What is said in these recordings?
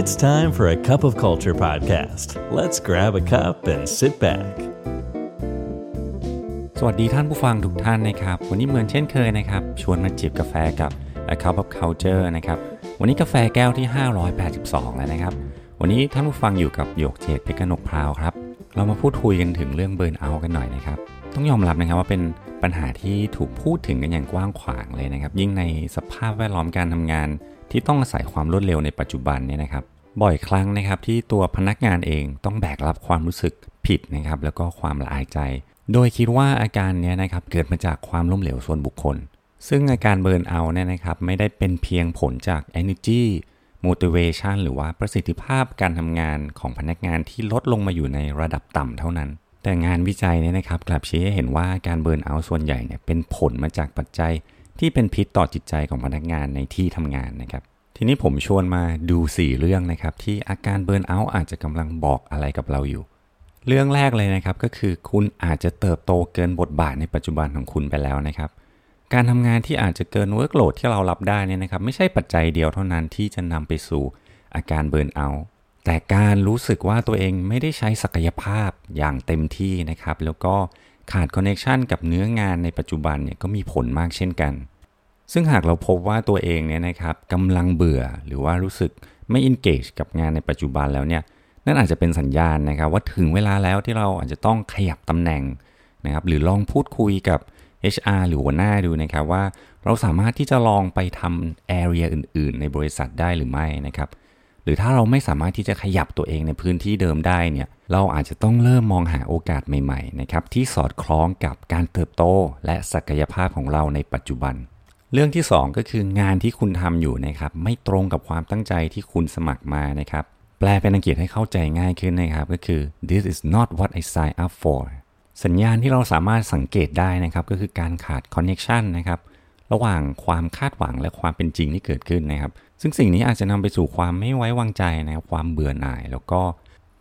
It's time for a cup of culture podcast. Let's grab a cup and sit back. สวัสดีท่านผู้ฟังทุกท่านนะครับ วันนี้เหมือนเช่นเคยนะครับ ชวนมาจิบกาแฟกับ A Cup of Culture นะครับ วันนี้กาแฟแก้วที่ 582 แล้วนะครับ วันนี้ท่านผู้ฟังอยู่กับโยกเจตเพชรกนกพราวครับ เรามาพูดคุยกันถึงเรื่องเบิร์นเอาท์กันหน่อยนะครับ ต้องยอมรับนะครับว่าเป็นปัญหาที่ถูกพูดถึงกันอย่างกว้างขวางเลยนะครับ ยิ่งในสภาพแวดล้อมการทำงาน ที่ต้องอาศัยความรวดเร็วในปัจจุบันเนี่ยนะครับ บ่อยครั้งนะครับที่ตัวพนักงานเองต้องแบกรับความรู้สึกผิดนะครับ แล้วก็ความละอายใจ โดยคิดว่าอาการเนี้ยนะครับเกิดมาจากความล้มเหลวส่วนบุคคล ซึ่งอาการเบิร์นเอาเนี่ยนะครับไม่ได้เป็นเพียงผลจาก energy motivation หรือว่าประสิทธิภาพการทำงานของพนักงานที่ลดลงมาอยู่ในระดับต่ำเท่านั้น แต่งานวิจัยเนี่ยนะครับกลับชี้ให้เห็นว่าการเบิร์นเอาส่วนใหญ่เนี่ยเป็นผลมาจากปัจจัย ที่เป็นพิษต่อจิตใจของพนักงานในที่ทำงานนะครับ ทีนี้ผมชวนมาดู 4 เรื่องนะครับ ที่อาการ burnout อาจจะกำลังบอกอะไรกับเราอยู่ เรื่องแรกเลยนะครับก็คือคุณอาจจะเติบโตเกินบทบาทในปัจจุบันของคุณไปแล้วนะครับ การทำงานที่อาจจะเกิน workload ที่เรารับได้เนี่ยนะครับ ไม่ใช่ปัจจัยเดียวเท่านั้นที่จะนำไปสู่อาการ burnout แต่การรู้สึกว่าตัวเองไม่ได้ใช้ศักยภาพอย่างเต็มที่นะครับ แล้วก็ ขาดคอนเน c ชันกับเนื้องานในปัจจุบันเนี่ยก็มีผลมากเช่นกัน ซึ่งหากเราพบว่าตัวเองเนี่ยนะครับกำลังเบื่อหรือว่ารู้สึกไม่ engage กับงานในปัจจุบันแล้วเนี่ยนั่นอาจจะเป็นสัญญาณนะครับว่าถึงเวลาแล้วที่เราอาจจะต้องขยับตำแหน่งนะครับหรือลองพูดคุยกับ HR หรือหัวหน้าดูนะครับว่าเราสามารถที่จะลองไปทำ area อื่น ๆ ในบริษัทได้หรือไม่นะครับ หรือถ้าเราไม่สามารถที่จะขยับตัวเองในพื้นที่เดิมได้เนี่ยเราอาจจะต้องเริ่มมองหาโอกาสใหม่ๆนะครับที่สอดคล้องกับการเติบโต และศักยภาพของเราในปัจจุบัน เรื่องที่ 2 ก็คืองานที่คุณทำอยู่นะครับไม่ตรงกับความตั้งใจที่คุณสมัครมานะครับแปลเป็นอังกฤษให้เข้าใจง่ายขึ้นนะครับก็คือ this is not what I signed up for สัญญาณที่เราสามารถสังเกตได้นะครับก็คือการขาด connection นะครับระหว่างความคาดหวังและความเป็นจริงที่เกิดขึ้นนะครับ ซึ่งสิ่งนี้อาจจะนำไปสู่ความไม่ไว้วางใจนะครับความเบื่อหน่าย แล้วก็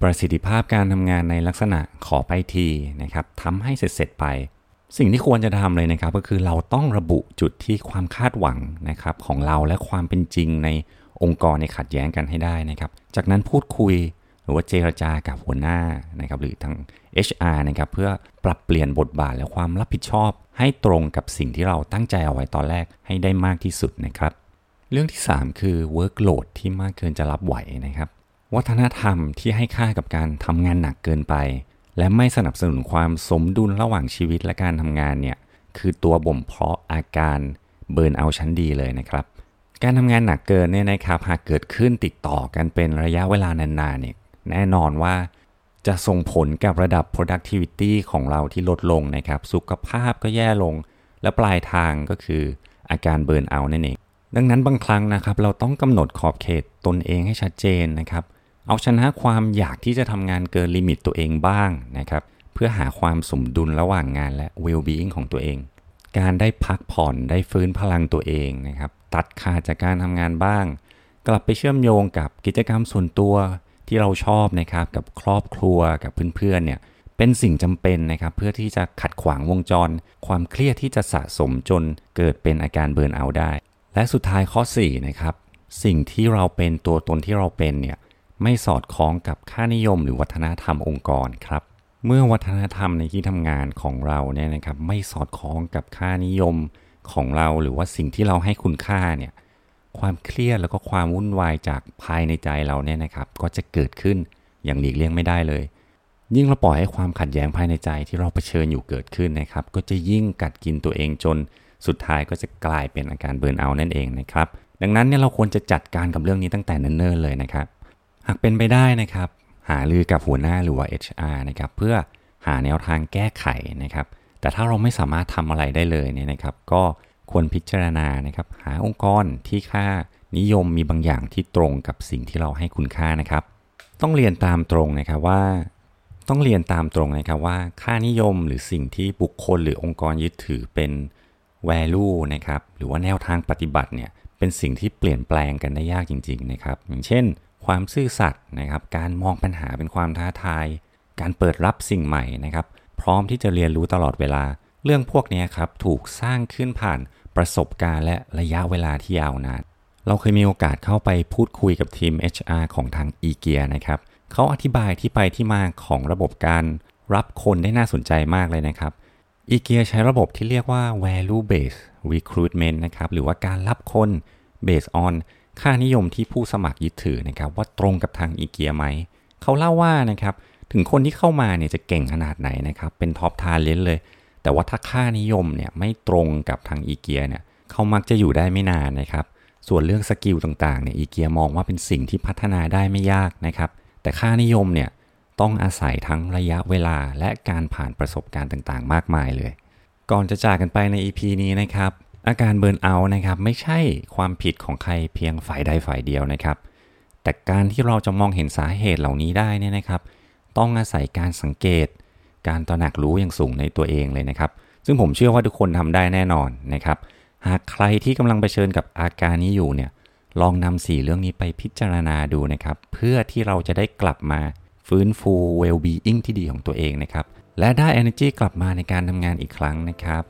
ประสิทธิภาพการทำงานในลักษณะขอไปทีนะครับทำให้เสร็จๆไป สิ่งที่ควรจะทำเลยนะครับ ก็คือเราต้องระบุจุดที่ความคาดหวังนะครับของเราและความเป็นจริงในองค์กรในขัดแย้งกันให้ได้นะครับ จากนั้นพูดคุยหรือว่าเจรจากับหัวหน้านะครับหรือทาง HR นะครับเพื่อปรับเปลี่ยนบทบาทและความรับผิดชอบ ให้ตรงกับสิ่งที่เราตั้งใจเอาไว้ตอนแรกให้ได้มากที่สุดนะครับ เรื่องที่ 3 คือ workload ที่มากเกินจะรับไหวนะครับ วัฒนธรรมที่ให้ค่ากับการทำงานหนักเกินไป และไม่สนับสนุนความสมดุลระหว่างชีวิตและการทำงานเนี่ยคือตัวบ่มเพาะอาการเบิร์นเอาชั้นดีเลยนะครับ การทำงานหนักเกินเนี่ยนะครับหากเกิดขึ้นติดต่อกันเป็นระยะเวลานานๆเนี่ยแน่นอนว่าจะส่งผลกับระดับ productivity ของเราที่ลดลงนะครับ สุขภาพก็แย่ลง และปลายทางก็คืออาการ burnout นั่นเอง ดังนั้นบางครั้งนะครับ เราต้องกำหนดขอบเขตตนเองให้ชัดเจนนะครับ เอาชนะความอยากที่จะทำงานเกิน limit ตัวเองบ้างนะครับ เพื่อหาความสมดุลระหว่างงานและ well-being ของตัวเอง การได้พักผ่อนได้ฟื้นพลังตัวเองนะครับ ตัดขาดจากการทำงานบ้าง กลับไปเชื่อมโยงกับกิจกรรมส่วนตัวที่เราชอบนะครับกับครอบครัวกับเพื่อนๆเนี่ยเป็นสิ่งจำเป็นนะครับ เพื่อที่จะขัดขวางวงจร ความเครียดที่จะสะสมจนเกิดเป็นอาการเบิร์นเอาได้ และสุดท้ายข้อ4นะครับสิ่งที่เราเป็นตัวตนที่เราเป็นเนี่ยไม่สอดคล้องกับค่านิยมหรือวัฒนธรรมองค์กรครับ เมื่อวัฒนธรรมในที่ทำงานของเราเนี่ยนะครับไม่สอดคล้องกับค่านิยมของเราหรือว่าสิ่งที่เราให้คุณค่าเนี่ยความเครียดแล้วก็ความวุ่นวายจากภายในใจเราเนี่ยนะครับก็จะเกิดขึ้นอย่างหลีกเลี่ยงไม่ได้เลย ยิ่งเราปล่อยให้ความขัดแย้งภายในใจที่เราเผชิญอยู่เกิดขึ้นนะครับ ก็จะยิ่งกัดกินตัวเองจน สุดท้ายก็จะกลายเป็นอาการเบิร์นเอานั่นเองนะครับ ดังนั้นเนี่ยเราควรจะจัดการกับเรื่องนี้ตั้งแต่เนิ่นๆเลยนะครับ หากเป็นไปได้นะครับ หาลือกับหัวหน้าหรือว่า HR นะครับเพื่อหาแนวทางแก้ไขนะครับ แต่ถ้าเราไม่สามารถทำอะไรได้เลยเนี่ยนะครับ ก็ควรพิจารณานะครับ หาองค์กรที่ค่านิยมมีบางอย่างที่ตรงกับสิ่งที่เราให้คุณค่านะครับ ต้องเรียนตามตรงนะครับว่า ต้องเรียนตามตรงนะครับว่าค่านิยมหรือสิ่งที่บุคคลหรือองค์กรยึดถือเป็น value นะครับหรือว่าแนวทางปฏิบัติเนี่ยเป็นสิ่งที่เปลี่ยนแปลงกันได้ยากจริงๆนะครับอย่างเช่น ความซื่อสัตย์นะครับการมองปัญหาเป็นความท้าทาย การเปิดรับสิ่งใหม่นะครับพร้อมที่จะเรียนรู้ตลอดเวลา เรื่องพวกนี้ครับถูกสร้างขึ้นผ่านประสบการณ์และระยะเวลาที่ยาวนานเราเคยมีโอกาสเข้าไปพูดคุยกับทีม HR ของทาง e g e a นะครับเขาอธิบายที่ไปที่มาของระบบการรับคนได้น่าสนใจมากเลยนะครับ e g e a ใช้ระบบที่เรียกว่า value based recruitment นะครับ หรือว่าการรับคน based on ค่านิยมที่ผู้สมัครยึดถือนะครับ ว่าตรงกับทาง e g e a ไหม เขาเล่าว่านะครับ ถึงคนที่เข้ามาเนี่ยจะเก่งขนาดไหนนะครับ เป็นท็อปทาเลนเลย แต่ว่าถ้าค่านิยมเนี่ยไม่ตรงกับทาง e g e a เนี่ย เขามักจะอยู่ได้ไม่นานนะครับ ส่วนเรื่อง skill ต่างๆเนี่ยอีเกียมองว่าเป็นสิ่งที่พัฒนาได้ไม่ยากนะครับ แต่ค่านิยมเนี่ย ต้องอาศัยทั้งระยะเวลาและการผ่านประสบการณ์ต่างๆ มากมายเลย ก่อนจะจากกันไปใน EP นี้นะครับ อาการ burnout นะครับไม่ใช่ความผิดของใครเพียงฝ่ายใดฝ่ายเดียวนะครับ แต่การที่เราจะมองเห็นสาเหตุเหล่านี้ได้เนี่ยนะครับ ต้องอาศัยการสังเกต การตระหนักรู้อย่างสูงในตัวเองเลยนะครับ ซึ่งผมเชื่อว่าทุกคนทำได้แน่นอนนะครับ หากใครที่กำลังเผชิญกับอาการนี้อยู่เนี่ยลองนำสี่เรื่องนี้ไปพิจารณาดูนะครับ เพื่อที่เราจะได้กลับมา ฟื้นฟู well-being ที่ดีของตัวเองนะครับ และได้ energy กลับมาในการทำงานอีกครั้งนะครับ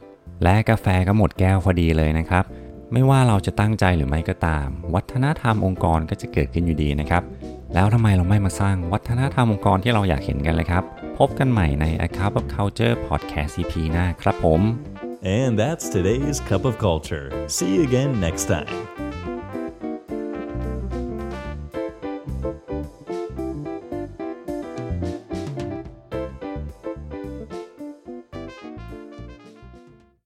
และกาแฟก็หมดแก้วพอดีเลยนะครับ ไม่ว่าเราจะตั้งใจหรือไม่ก็ตาม วัฒนธรรมองค์กรก็จะเกิดขึ้นอยู่ดีนะครับ แล้วทำไมเราไม่มาสร้างวัฒนธรรมองค์กรที่เราอยากเห็นกันเลยครับ พบกันใหม่ใน A Cup of Culture Podcast EP หน้าครับผม And that's today's Cup of Culture. See you again next time.